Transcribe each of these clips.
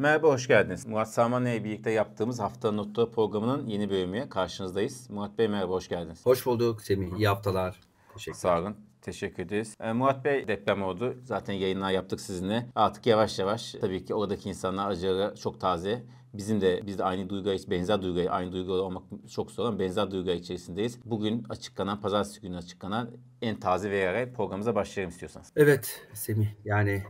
Merhaba, hoş geldiniz. Murat Salman ile birlikte yaptığımız Hafta Notları programının yeni bölümüyle karşınızdayız. Murat Bey merhaba, hoş geldiniz. Hoş bulduk Semih. İyi haftalar. Teşekkür Sağ olun. Teşekkür ederiz. Ee, Murat Bey deprem oldu. Zaten yayınlar yaptık sizinle. Artık yavaş yavaş tabii ki oradaki insanlar acıları çok taze. Bizim de biz de aynı duyguya, benzer duyguya, aynı duyguda olmak çok zor ama benzer duyguya içerisindeyiz. Bugün açıklanan, pazartesi günü açıklanan en taze verilerle programımıza başlayalım istiyorsanız. Evet Semih yani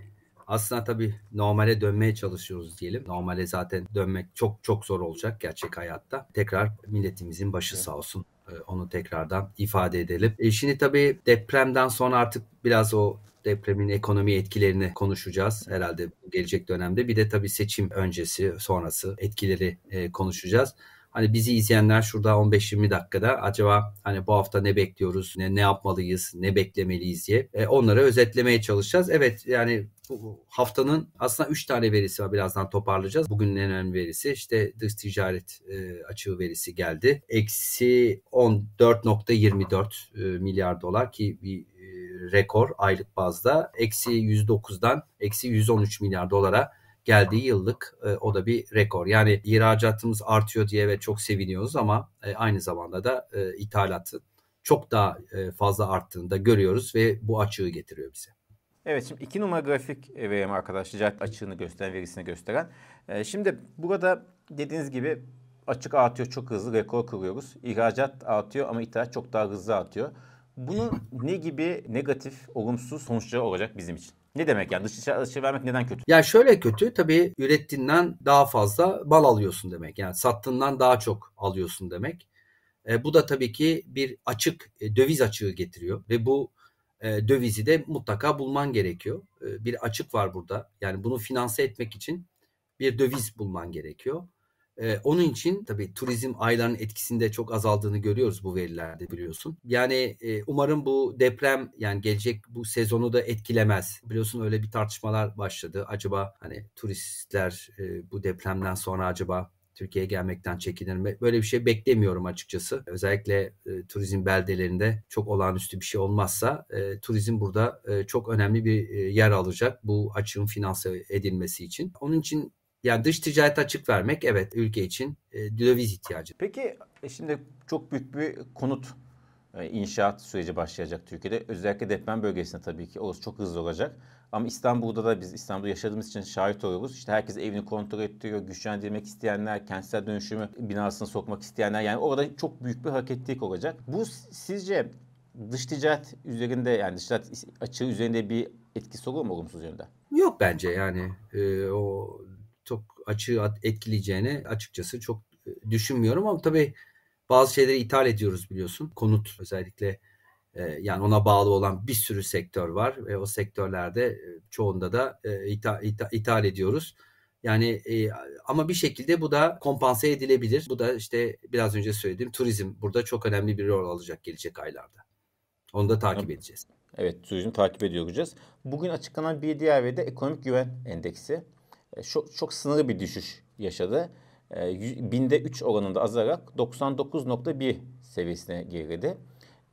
aslında tabii normale dönmeye çalışıyoruz diyelim. Normale zaten dönmek çok çok zor olacak gerçek hayatta. Tekrar milletimizin başı sağ olsun. Ee, onu tekrardan ifade edelim. E şimdi tabii depremden sonra artık biraz o depremin ekonomi etkilerini konuşacağız herhalde gelecek dönemde. Bir de tabii seçim öncesi, sonrası etkileri e, konuşacağız. Hani bizi izleyenler şurada 15-20 dakikada acaba hani bu hafta ne bekliyoruz, ne, ne yapmalıyız, ne beklemeliyiz diye e, onları özetlemeye çalışacağız. Evet yani bu haftanın aslında 3 tane verisi var birazdan toparlayacağız. Bugünün en önemli verisi işte dış ticaret e, açığı verisi geldi. Eksi 14.24 e, milyar dolar ki bir e, rekor aylık bazda. Eksi 109'dan eksi 113 milyar dolara geldiği yıllık e, o da bir rekor. Yani ihracatımız artıyor diye ve çok seviniyoruz ama e, aynı zamanda da e, ithalatın çok daha e, fazla arttığını da görüyoruz ve bu açığı getiriyor bize. Evet şimdi iki numara grafik verelim arkadaşlar. Ticaret açığını gösteren, verisini gösteren. E, şimdi burada dediğiniz gibi açık artıyor çok hızlı rekor kırıyoruz. İhracat artıyor ama ithalat çok daha hızlı artıyor. Bunun ne gibi negatif, olumsuz sonuçları olacak bizim için? Ne demek yani dış dışarı vermek neden kötü? Ya şöyle kötü tabii ürettiğinden daha fazla bal alıyorsun demek. Yani sattığından daha çok alıyorsun demek. E, bu da tabii ki bir açık e, döviz açığı getiriyor ve bu e, dövizi de mutlaka bulman gerekiyor. E, bir açık var burada. Yani bunu finanse etmek için bir döviz bulman gerekiyor. Ee, onun için tabii turizm aylarının etkisinde çok azaldığını görüyoruz bu verilerde biliyorsun. Yani e, umarım bu deprem yani gelecek bu sezonu da etkilemez. Biliyorsun öyle bir tartışmalar başladı. Acaba hani turistler e, bu depremden sonra acaba Türkiye'ye gelmekten çekinir mi? Böyle bir şey beklemiyorum açıkçası. Özellikle e, turizm beldelerinde çok olağanüstü bir şey olmazsa e, turizm burada e, çok önemli bir e, yer alacak bu açığın finanse edilmesi için. Onun için yani dış ticaret açık vermek evet ülke için e, döviz ihtiyacı. Peki e, şimdi çok büyük bir konut e, inşaat süreci başlayacak Türkiye'de. Özellikle deprem bölgesinde tabii ki orası çok hızlı olacak. Ama İstanbul'da da biz İstanbul'da yaşadığımız için şahit oluyoruz. İşte herkes evini kontrol ettiriyor, güçlendirmek isteyenler, kentsel dönüşümü binasına sokmak isteyenler. Yani orada çok büyük bir hareketlilik olacak. Bu sizce dış ticaret üzerinde yani dış ticaret açığı üzerinde bir etkisi olur mu olumsuz yönde? Yok bence yani e, o çok açığı etkileyeceğini açıkçası çok e, düşünmüyorum ama tabii bazı şeyleri ithal ediyoruz biliyorsun. Konut özellikle e, yani ona bağlı olan bir sürü sektör var ve o sektörlerde e, çoğunda da ithal, ithal, ithal ediyoruz. Yani e, ama bir şekilde bu da kompanse edilebilir. Bu da işte biraz önce söylediğim turizm burada çok önemli bir rol alacak gelecek aylarda. Onu da takip evet. edeceğiz. Evet, turizm takip ediyor olacağız. Bugün açıklanan bir diğer veri de ekonomik güven endeksi. E, çok, çok sınırlı bir düşüş yaşadı. E, binde 3 oranında azalarak 99.1 seviyesine geriledi.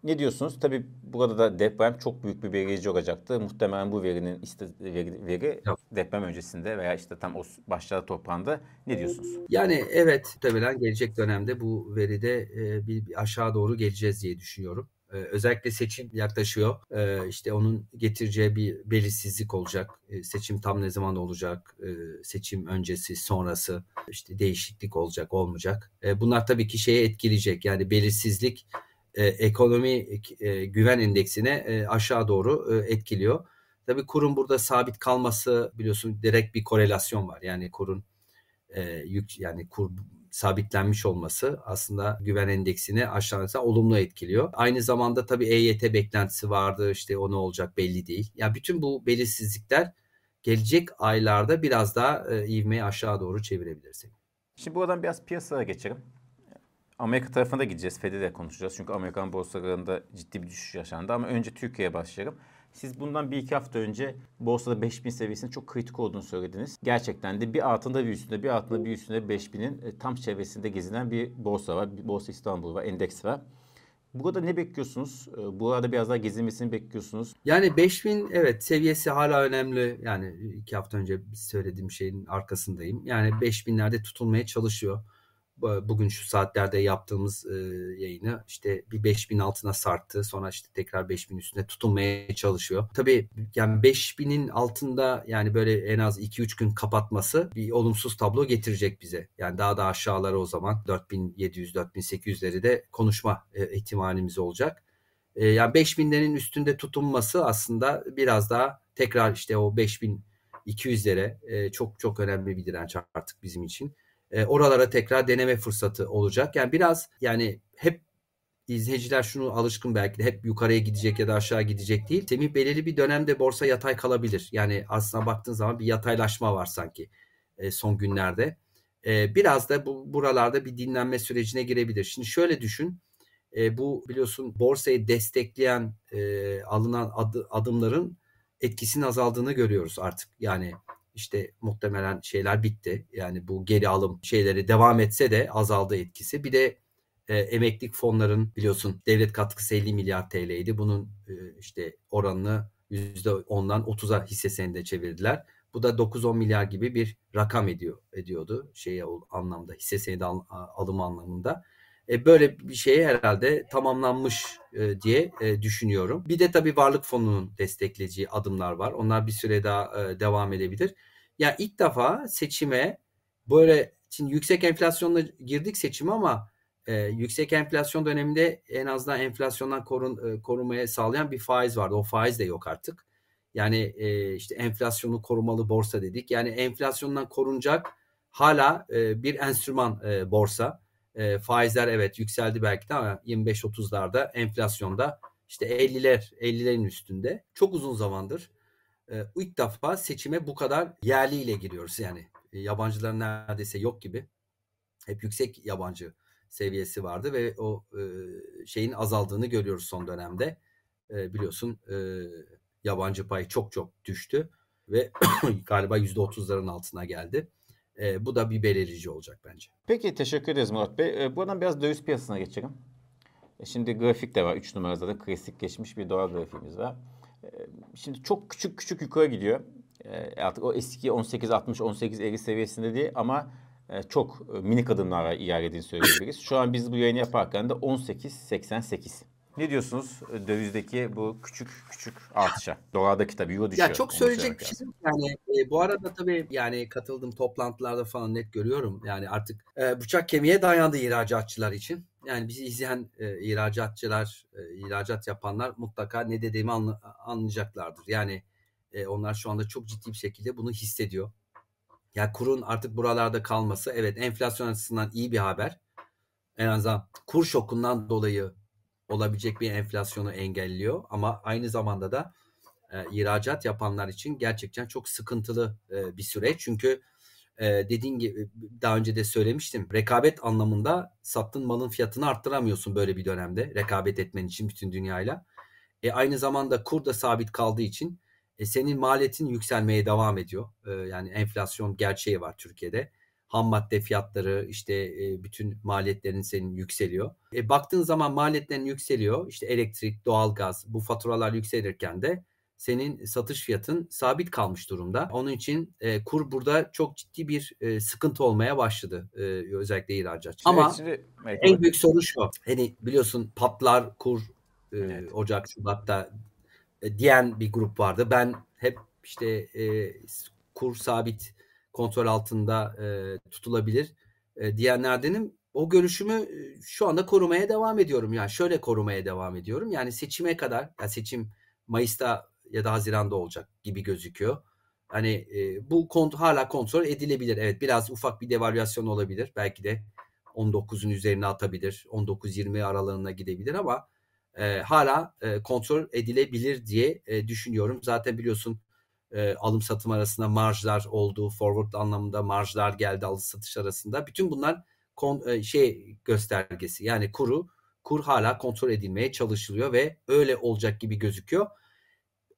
Ne diyorsunuz? Tabii burada da deprem çok büyük bir belirleyici olacaktı. Muhtemelen bu verinin veri, veri deprem öncesinde veya işte tam o başlarda toplandı. Ne diyorsunuz? Yani evet muhtemelen gelecek dönemde bu veride e, bir, bir aşağı doğru geleceğiz diye düşünüyorum. Ee, özellikle seçim yaklaşıyor. Ee, işte onun getireceği bir belirsizlik olacak. Ee, seçim tam ne zaman olacak? Seçim öncesi, sonrası işte değişiklik olacak, olmayacak. Bunlar tabii ki şeye etkileyecek. Yani belirsizlik e, ekonomi e, güven endeksine e, aşağı doğru e, etkiliyor. Tabii kurun burada sabit kalması biliyorsun direkt bir korelasyon var. Yani kurun e, yük yani kur sabitlenmiş olması aslında güven endeksini aşağıya olumlu etkiliyor. Aynı zamanda tabii EYT beklentisi vardı işte o ne olacak belli değil. Yani bütün bu belirsizlikler gelecek aylarda biraz daha e, ivmeyi aşağı doğru çevirebilir Şimdi buradan biraz piyasaya geçelim. Amerika tarafına gideceğiz. Fed'e de konuşacağız. Çünkü Amerikan borsalarında ciddi bir düşüş yaşandı. Ama önce Türkiye'ye başlayalım. Siz bundan bir iki hafta önce borsada 5000 seviyesinin çok kritik olduğunu söylediniz. Gerçekten de bir altında bir üstünde bir altında bir üstünde 5000'in e, tam çevresinde gezinen bir borsa var. Bir borsa İstanbul var, endeks var. Burada ne bekliyorsunuz? Bu arada biraz daha gezilmesini bekliyorsunuz. Yani 5000 evet seviyesi hala önemli. Yani iki hafta önce söylediğim şeyin arkasındayım. Yani 5000'lerde tutulmaya çalışıyor bugün şu saatlerde yaptığımız e, yayını işte bir 5000 altına sarktı. Sonra işte tekrar 5000 üstüne tutunmaya çalışıyor. Tabii yani 5000'in altında yani böyle en az 2-3 gün kapatması bir olumsuz tablo getirecek bize. Yani daha da aşağıları o zaman 4700-4800'leri de konuşma e, ihtimalimiz olacak. E, yani 5000'lerin üstünde tutunması aslında biraz daha tekrar işte o 5200'lere e, çok çok önemli bir direnç artık bizim için e, oralara tekrar deneme fırsatı olacak. Yani biraz yani hep izleyiciler şunu alışkın belki de hep yukarıya gidecek ya da aşağı gidecek değil. Semih belirli bir dönemde borsa yatay kalabilir. Yani aslına baktığın zaman bir yataylaşma var sanki e, son günlerde. E, biraz da bu buralarda bir dinlenme sürecine girebilir. Şimdi şöyle düşün. E, bu biliyorsun borsayı destekleyen e, alınan adı, adımların etkisinin azaldığını görüyoruz artık. Yani işte muhtemelen şeyler bitti. Yani bu geri alım şeyleri devam etse de azaldı etkisi. Bir de e, emeklilik fonların biliyorsun devlet katkısı 50 milyar TL'ydi. Bunun e, işte oranını %10'dan 30'a hisse senedine çevirdiler. Bu da 9-10 milyar gibi bir rakam ediyor ediyordu şeye anlamda hisse senedi al, alımı anlamında. E, böyle bir şey herhalde tamamlanmış e, diye e, düşünüyorum. Bir de tabii varlık fonunun destekleyeceği adımlar var. Onlar bir süre daha devam edebilir. Ya ilk defa seçime böyle şimdi yüksek enflasyonla girdik seçime ama yüksek enflasyon döneminde en azından enflasyondan korun, korumaya sağlayan bir faiz vardı. O faiz de yok artık. Yani işte enflasyonu korumalı borsa dedik. Yani enflasyondan korunacak hala bir enstrüman e, borsa. E, faizler evet yükseldi belki de ama 25-30'larda enflasyonda işte 50'ler 50'lerin üstünde. Çok uzun zamandır e, ilk defa seçime bu kadar yerliyle giriyoruz. Yani e, yabancılar neredeyse yok gibi. Hep yüksek yabancı seviyesi vardı ve o e, şeyin azaldığını görüyoruz son dönemde. E, biliyorsun e, yabancı pay çok çok düştü ve galiba %30'ların altına geldi. E, bu da bir belirleyici olacak bence. Peki teşekkür ederiz Murat Bey. E, buradan biraz döviz piyasasına geçelim. E, şimdi grafik de var. 3 numarada da klasik geçmiş bir dolar grafiğimiz var. E, şimdi çok küçük küçük yukarı gidiyor. E, artık o eski 18-60, 18-50 seviyesinde değil ama e, çok minik adımlarla ilerlediğini söyleyebiliriz. Şu an biz bu yayını yaparken de 18-88. Ne diyorsunuz dövizdeki bu küçük küçük artışa? Dolardaki tabii euro düşüyor. Ya çok söyleyecek bir şey yani e, bu arada tabii yani katıldığım toplantılarda falan net görüyorum. Yani artık e, bıçak kemiğe dayandı ihracatçılar için. Yani bizi izleyen e, ihracatçılar, e, ihracat yapanlar mutlaka ne dediğimi anla, anlayacaklardır. Yani e, onlar şu anda çok ciddi bir şekilde bunu hissediyor. Yani kurun artık buralarda kalması evet enflasyon açısından iyi bir haber. En azından kur şokundan dolayı olabilecek bir enflasyonu engelliyor ama aynı zamanda da e, ihracat yapanlar için gerçekten çok sıkıntılı e, bir süreç. Çünkü e, dediğin gibi daha önce de söylemiştim. Rekabet anlamında sattığın malın fiyatını arttıramıyorsun böyle bir dönemde. Rekabet etmen için bütün dünyayla. E, aynı zamanda kur da sabit kaldığı için e, senin maliyetin yükselmeye devam ediyor. E, yani enflasyon gerçeği var Türkiye'de ham madde fiyatları işte e, bütün maliyetlerin senin yükseliyor. E, baktığın zaman maliyetlerin yükseliyor. İşte elektrik, doğalgaz bu faturalar yükselirken de senin satış fiyatın sabit kalmış durumda. Onun için e, kur burada çok ciddi bir e, sıkıntı olmaya başladı e, özellikle ihracatçı. Ama evet, en büyük soru şu. Hani biliyorsun patlar kur e, evet. Ocak Şubat'ta e, diyen bir grup vardı. Ben hep işte e, kur sabit kontrol altında e, tutulabilir e, diyenlerdenim. O görüşümü e, şu anda korumaya devam ediyorum. Yani şöyle korumaya devam ediyorum. Yani seçime kadar, yani seçim Mayıs'ta ya da Haziran'da olacak gibi gözüküyor. Hani e, bu kont hala kontrol edilebilir. Evet biraz ufak bir devalüasyon olabilir. Belki de 19'un üzerine atabilir. 19-20 aralığına gidebilir ama e, hala e, kontrol edilebilir diye e, düşünüyorum. Zaten biliyorsun e, alım satım arasında marjlar oldu. Forward anlamında marjlar geldi alış satış arasında. Bütün bunlar kon, e, şey göstergesi. Yani kuru kur hala kontrol edilmeye çalışılıyor ve öyle olacak gibi gözüküyor.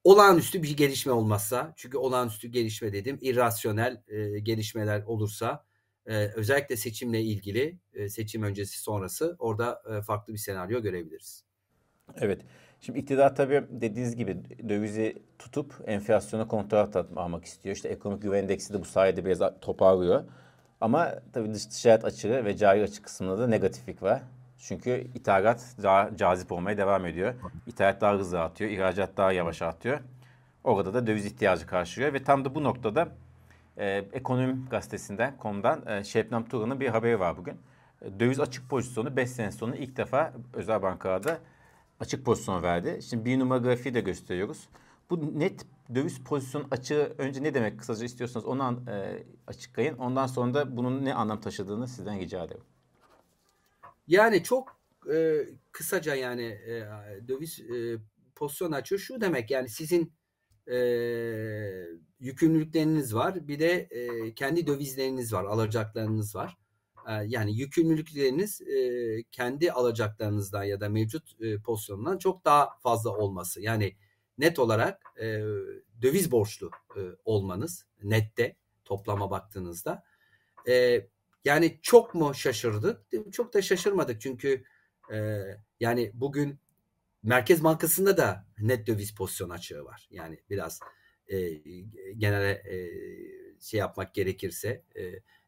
Olağanüstü bir gelişme olmazsa çünkü olağanüstü gelişme dedim irrasyonel e, gelişmeler olursa e, özellikle seçimle ilgili e, seçim öncesi sonrası orada e, farklı bir senaryo görebiliriz. Evet. Şimdi iktidar tabii dediğiniz gibi dövizi tutup enflasyona kontrol almak istiyor. İşte ekonomik güven endeksi de bu sayede biraz toparlıyor. Ama tabii dış ticaret açığı ve cari açık kısmında da negatiflik var. Çünkü ithalat daha cazip olmaya devam ediyor. İthalat daha hızlı artıyor, ihracat daha yavaş artıyor. Orada da döviz ihtiyacı karşılıyor ve tam da bu noktada e, Ekonomi Gazetesi'nden, konudan e, Şebnem Turan'ın bir haberi var bugün. E, döviz açık pozisyonu 5 sene sonra ilk defa özel bankalarda açık pozisyon verdi. Şimdi bir numara grafiği de gösteriyoruz. Bu net döviz pozisyon açığı önce ne demek kısaca istiyorsanız onu an, e, açıklayın. Ondan sonra da bunun ne anlam taşıdığını sizden rica ederim. Yani çok e, kısaca yani e, döviz e, pozisyon açığı şu demek yani sizin e, yükümlülükleriniz var bir de e, kendi dövizleriniz var alacaklarınız var. Yani yükümlülükleriniz kendi alacaklarınızdan ya da mevcut pozisyonundan çok daha fazla olması. Yani net olarak döviz borçlu olmanız nette toplama baktığınızda. Yani çok mu şaşırdık? Çok da şaşırmadık çünkü yani bugün Merkez Bankası'nda da net döviz pozisyon açığı var. Yani biraz genele e, şey yapmak gerekirse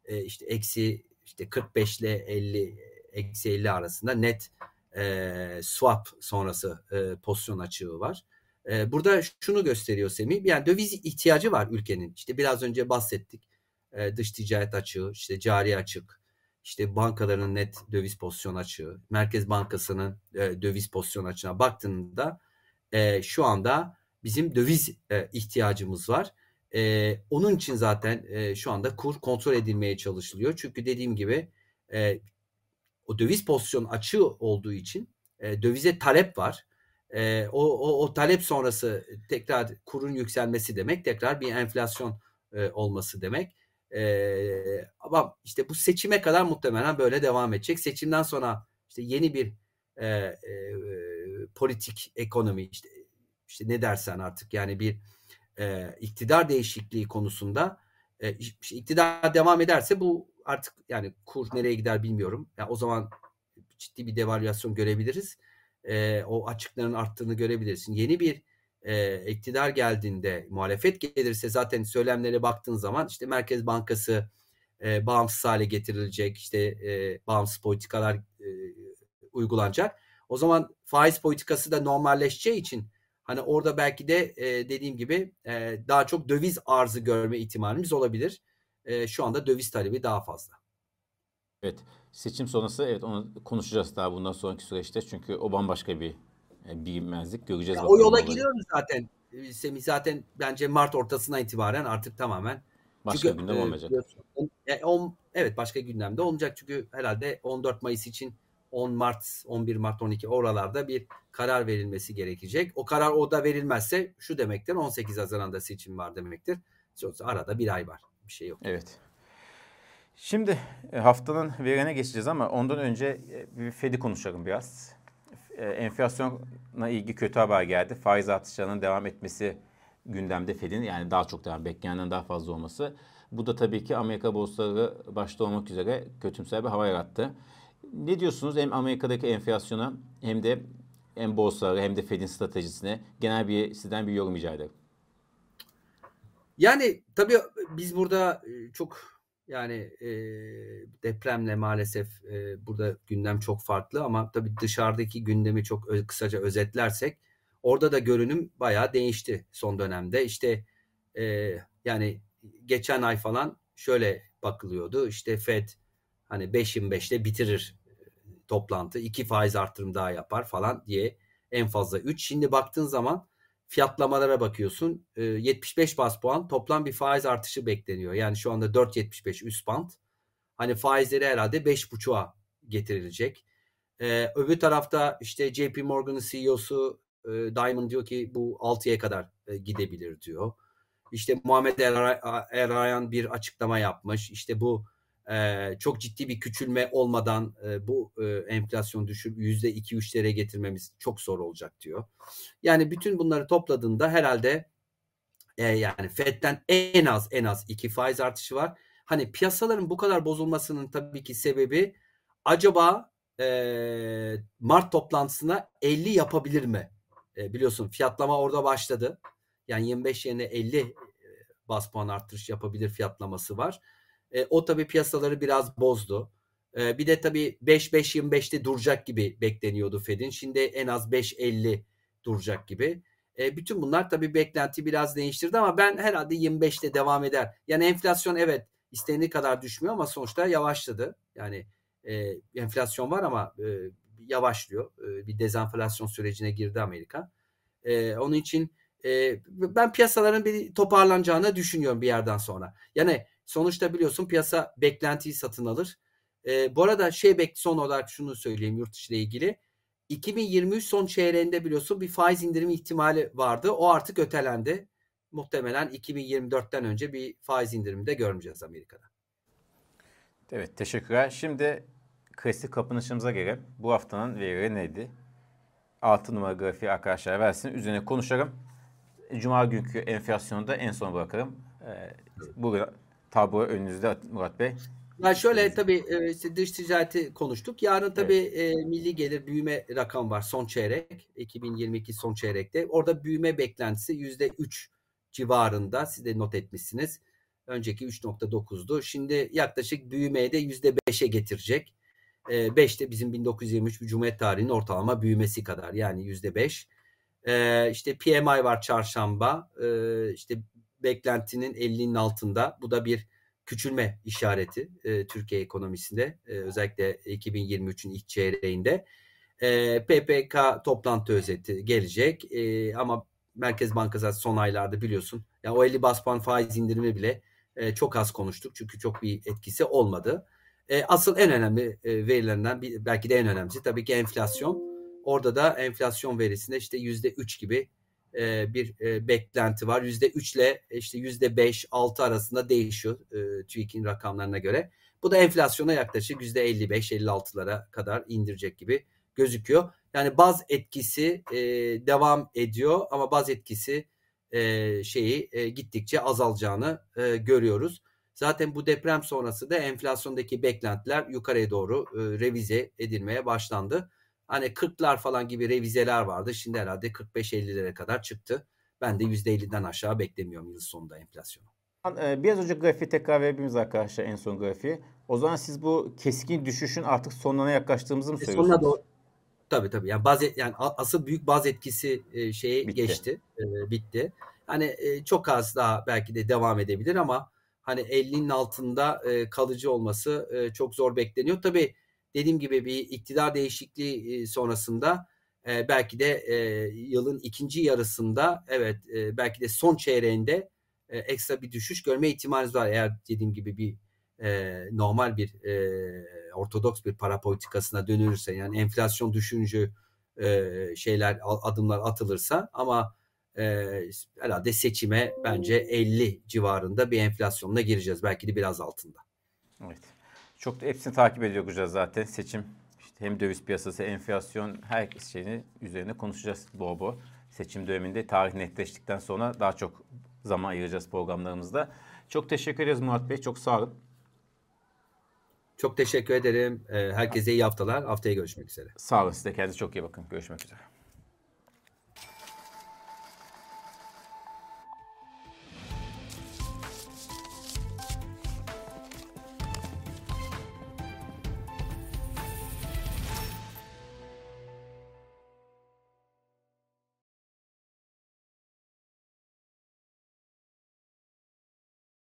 işte eksi işte 45 ile 50 eksi 50 arasında net e, swap sonrası e, pozisyon açığı var. E, burada şunu gösteriyor Semih. Yani döviz ihtiyacı var ülkenin. İşte biraz önce bahsettik. E, dış ticaret açığı, işte cari açık, işte bankaların net döviz pozisyon açığı, Merkez Bankası'nın e, döviz pozisyon açığına baktığında e, şu anda bizim döviz e, ihtiyacımız var. E, onun için zaten e, şu anda kur kontrol edilmeye çalışılıyor. Çünkü dediğim gibi e, o döviz pozisyon açığı olduğu için e, dövize talep var. E, o, o, o talep sonrası tekrar kurun yükselmesi demek, tekrar bir enflasyon e, olması demek. E, ama işte bu seçime kadar muhtemelen böyle devam edecek. Seçimden sonra işte yeni bir e, e, politik ekonomi işte işte ne dersen artık yani bir e, iktidar değişikliği konusunda e, iktidar devam ederse bu artık yani kur nereye gider bilmiyorum. Yani o zaman ciddi bir devalüasyon görebiliriz. E, o açıkların arttığını görebilirsin. Yeni bir e, iktidar geldiğinde muhalefet gelirse zaten söylemlere baktığın zaman işte Merkez Bankası e, bağımsız hale getirilecek işte e, bağımsız politikalar e, uygulanacak. O zaman faiz politikası da normalleşeceği için hani orada belki de e, dediğim gibi e, daha çok döviz arzı görme ihtimalimiz olabilir. E, şu anda döviz talebi daha fazla. Evet. Seçim sonrası evet onu konuşacağız daha bundan sonraki süreçte. Çünkü o bambaşka bir e, bilinmezlik göreceğiz. Ya o yola giriyoruz zaten. E, Semih zaten bence Mart ortasına itibaren artık tamamen Başka çünkü, gündem e, olmayacak. E, on, evet başka gündemde olmayacak çünkü herhalde 14 Mayıs için 10 Mart, 11 Mart, 12 oralarda bir karar verilmesi gerekecek. O karar orada verilmezse şu demektir 18 Haziran'da seçim var demektir. Yoksa arada bir ay var. Bir şey yok. Evet. Şimdi haftanın verene geçeceğiz ama ondan önce bir Fed'i konuşalım biraz. Enflasyona ilgi kötü haber geldi. Faiz artışlarının devam etmesi gündemde Fed'in yani daha çok devam beklenenden daha fazla olması. Bu da tabii ki Amerika borsaları başta olmak üzere kötümser bir hava yarattı. Ne diyorsunuz hem Amerika'daki enflasyona hem de hem borsaları hem de Fed'in stratejisine genel bir sizden bir yorum rica ederim. Yani tabii biz burada e, çok yani e, depremle maalesef e, burada gündem çok farklı ama tabii dışarıdaki gündemi çok kısaca özetlersek orada da görünüm bayağı değişti son dönemde. İşte e, yani geçen ay falan şöyle bakılıyordu. İşte Fed hani 5.25'te bitirir toplantı. iki faiz artırım daha yapar falan diye en fazla 3. Şimdi baktığın zaman fiyatlamalara bakıyorsun. 75 bas puan toplam bir faiz artışı bekleniyor. Yani şu anda 4.75 üst band. Hani faizleri herhalde 5.5'a getirilecek. Ee, öbür tarafta işte JP Morgan'ın CEO'su e, Diamond diyor ki bu 6'ya kadar e, gidebilir diyor. İşte Muhammed Erayan bir açıklama yapmış. İşte bu e, çok ciddi bir küçülme olmadan e, bu e, enflasyon düşür yüzde iki üçlere getirmemiz çok zor olacak diyor. Yani bütün bunları topladığında herhalde e, yani Fed'den en az en az iki faiz artışı var. Hani piyasaların bu kadar bozulmasının tabii ki sebebi acaba e, Mart toplantısına 50 yapabilir mi? E, biliyorsun fiyatlama orada başladı. Yani 25 yerine 50 e, bas puan artırış yapabilir fiyatlaması var. E, o tabii piyasaları biraz bozdu. E, bir de tabii 5-5-25'te duracak gibi bekleniyordu Fed'in. Şimdi en az 5-50 duracak gibi. E, bütün bunlar tabii beklenti biraz değiştirdi ama ben herhalde 25'te devam eder. Yani enflasyon evet istendiği kadar düşmüyor ama sonuçta yavaşladı. Yani e, enflasyon var ama e, yavaşlıyor. E, bir dezenflasyon sürecine girdi Amerika. E, onun için e, ben piyasaların bir toparlanacağını düşünüyorum bir yerden sonra. Yani sonuçta biliyorsun piyasa beklentiyi satın alır. E, bu arada şey bek son olarak şunu söyleyeyim yurt dışı ile ilgili. 2023 son çeyreğinde biliyorsun bir faiz indirimi ihtimali vardı. O artık ötelendi. Muhtemelen 2024'ten önce bir faiz indirimi de görmeyeceğiz Amerika'da. Evet teşekkürler. Şimdi klasik kapanışımıza gelelim. Bu haftanın verileri neydi? 6 numara grafiği arkadaşlar versin. Üzerine konuşalım. Cuma günkü enflasyonu da en son bırakalım. Ee, bugün tablo önünüzde Murat Bey. Ya şöyle tabii e, işte dış ticareti konuştuk. Yarın tabii evet. e, milli gelir büyüme rakam var son çeyrek. 2022 son çeyrekte. Orada büyüme beklentisi %3 civarında. Siz de not etmişsiniz. Önceki 3.9'du. Şimdi yaklaşık büyümeye de %5'e getirecek. 5 e, de bizim 1923 Cumhuriyet tarihinin ortalama büyümesi kadar. Yani %5. E, işte PMI var çarşamba. E, işte beklentinin 50'nin altında. Bu da bir küçülme işareti e, Türkiye ekonomisinde e, özellikle 2023'ün ilk çeyreğinde. E, PPK toplantı özeti gelecek e, ama Merkez Bankası son aylarda biliyorsun yani o 50 bas puan faiz indirimi bile e, çok az konuştuk çünkü çok bir etkisi olmadı. E, asıl en önemli e, verilerinden belki de en önemlisi tabii ki enflasyon. Orada da enflasyon verisinde işte yüzde üç gibi e, bir e, beklenti var. Yüzde üç ile işte yüzde beş altı arasında değişiyor e, TÜİK'in rakamlarına göre. Bu da enflasyona yaklaşık yüzde elli beş elli altılara kadar indirecek gibi gözüküyor. Yani baz etkisi e, devam ediyor ama baz etkisi e, şeyi e, gittikçe azalacağını e, görüyoruz. Zaten bu deprem sonrası da enflasyondaki beklentiler yukarıya doğru e, revize edilmeye başlandı. Hani 40'lar falan gibi revizeler vardı. Şimdi herhalde 45-50'lere kadar çıktı. Ben de %50'den aşağı beklemiyorum yıl sonunda enflasyonu. E, biraz önce grafiği tekrar verebiliriz arkadaşlar en son grafiği. O zaman siz bu keskin düşüşün artık sonuna yaklaştığımızı mı e, söylüyorsunuz? Sonuna doğru. Tabii tabii. Yani baz yani asıl büyük baz etkisi e, şeye bitti. geçti, e, bitti. Hani e, çok az daha belki de devam edebilir ama hani 50'nin altında e, kalıcı olması e, çok zor bekleniyor. Tabii dediğim gibi bir iktidar değişikliği sonrasında belki de yılın ikinci yarısında evet belki de son çeyreğinde ekstra bir düşüş görme ihtimaliniz var. Eğer dediğim gibi bir normal bir ortodoks bir para politikasına dönülürse yani enflasyon düşüncü şeyler adımlar atılırsa ama e, herhalde seçime bence 50 civarında bir enflasyonla gireceğiz. Belki de biraz altında. Evet. Çok da hepsini takip ediyor olacağız zaten. Seçim işte hem döviz piyasası, enflasyon her şeyini üzerine konuşacağız bol bol. Seçim döneminde tarih netleştikten sonra daha çok zaman ayıracağız programlarımızda. Çok teşekkür ederiz Murat Bey. Çok sağ olun. Çok teşekkür ederim. Herkese iyi haftalar. Haftaya görüşmek üzere. Sağ olun. Siz de kendinize çok iyi bakın. Görüşmek üzere.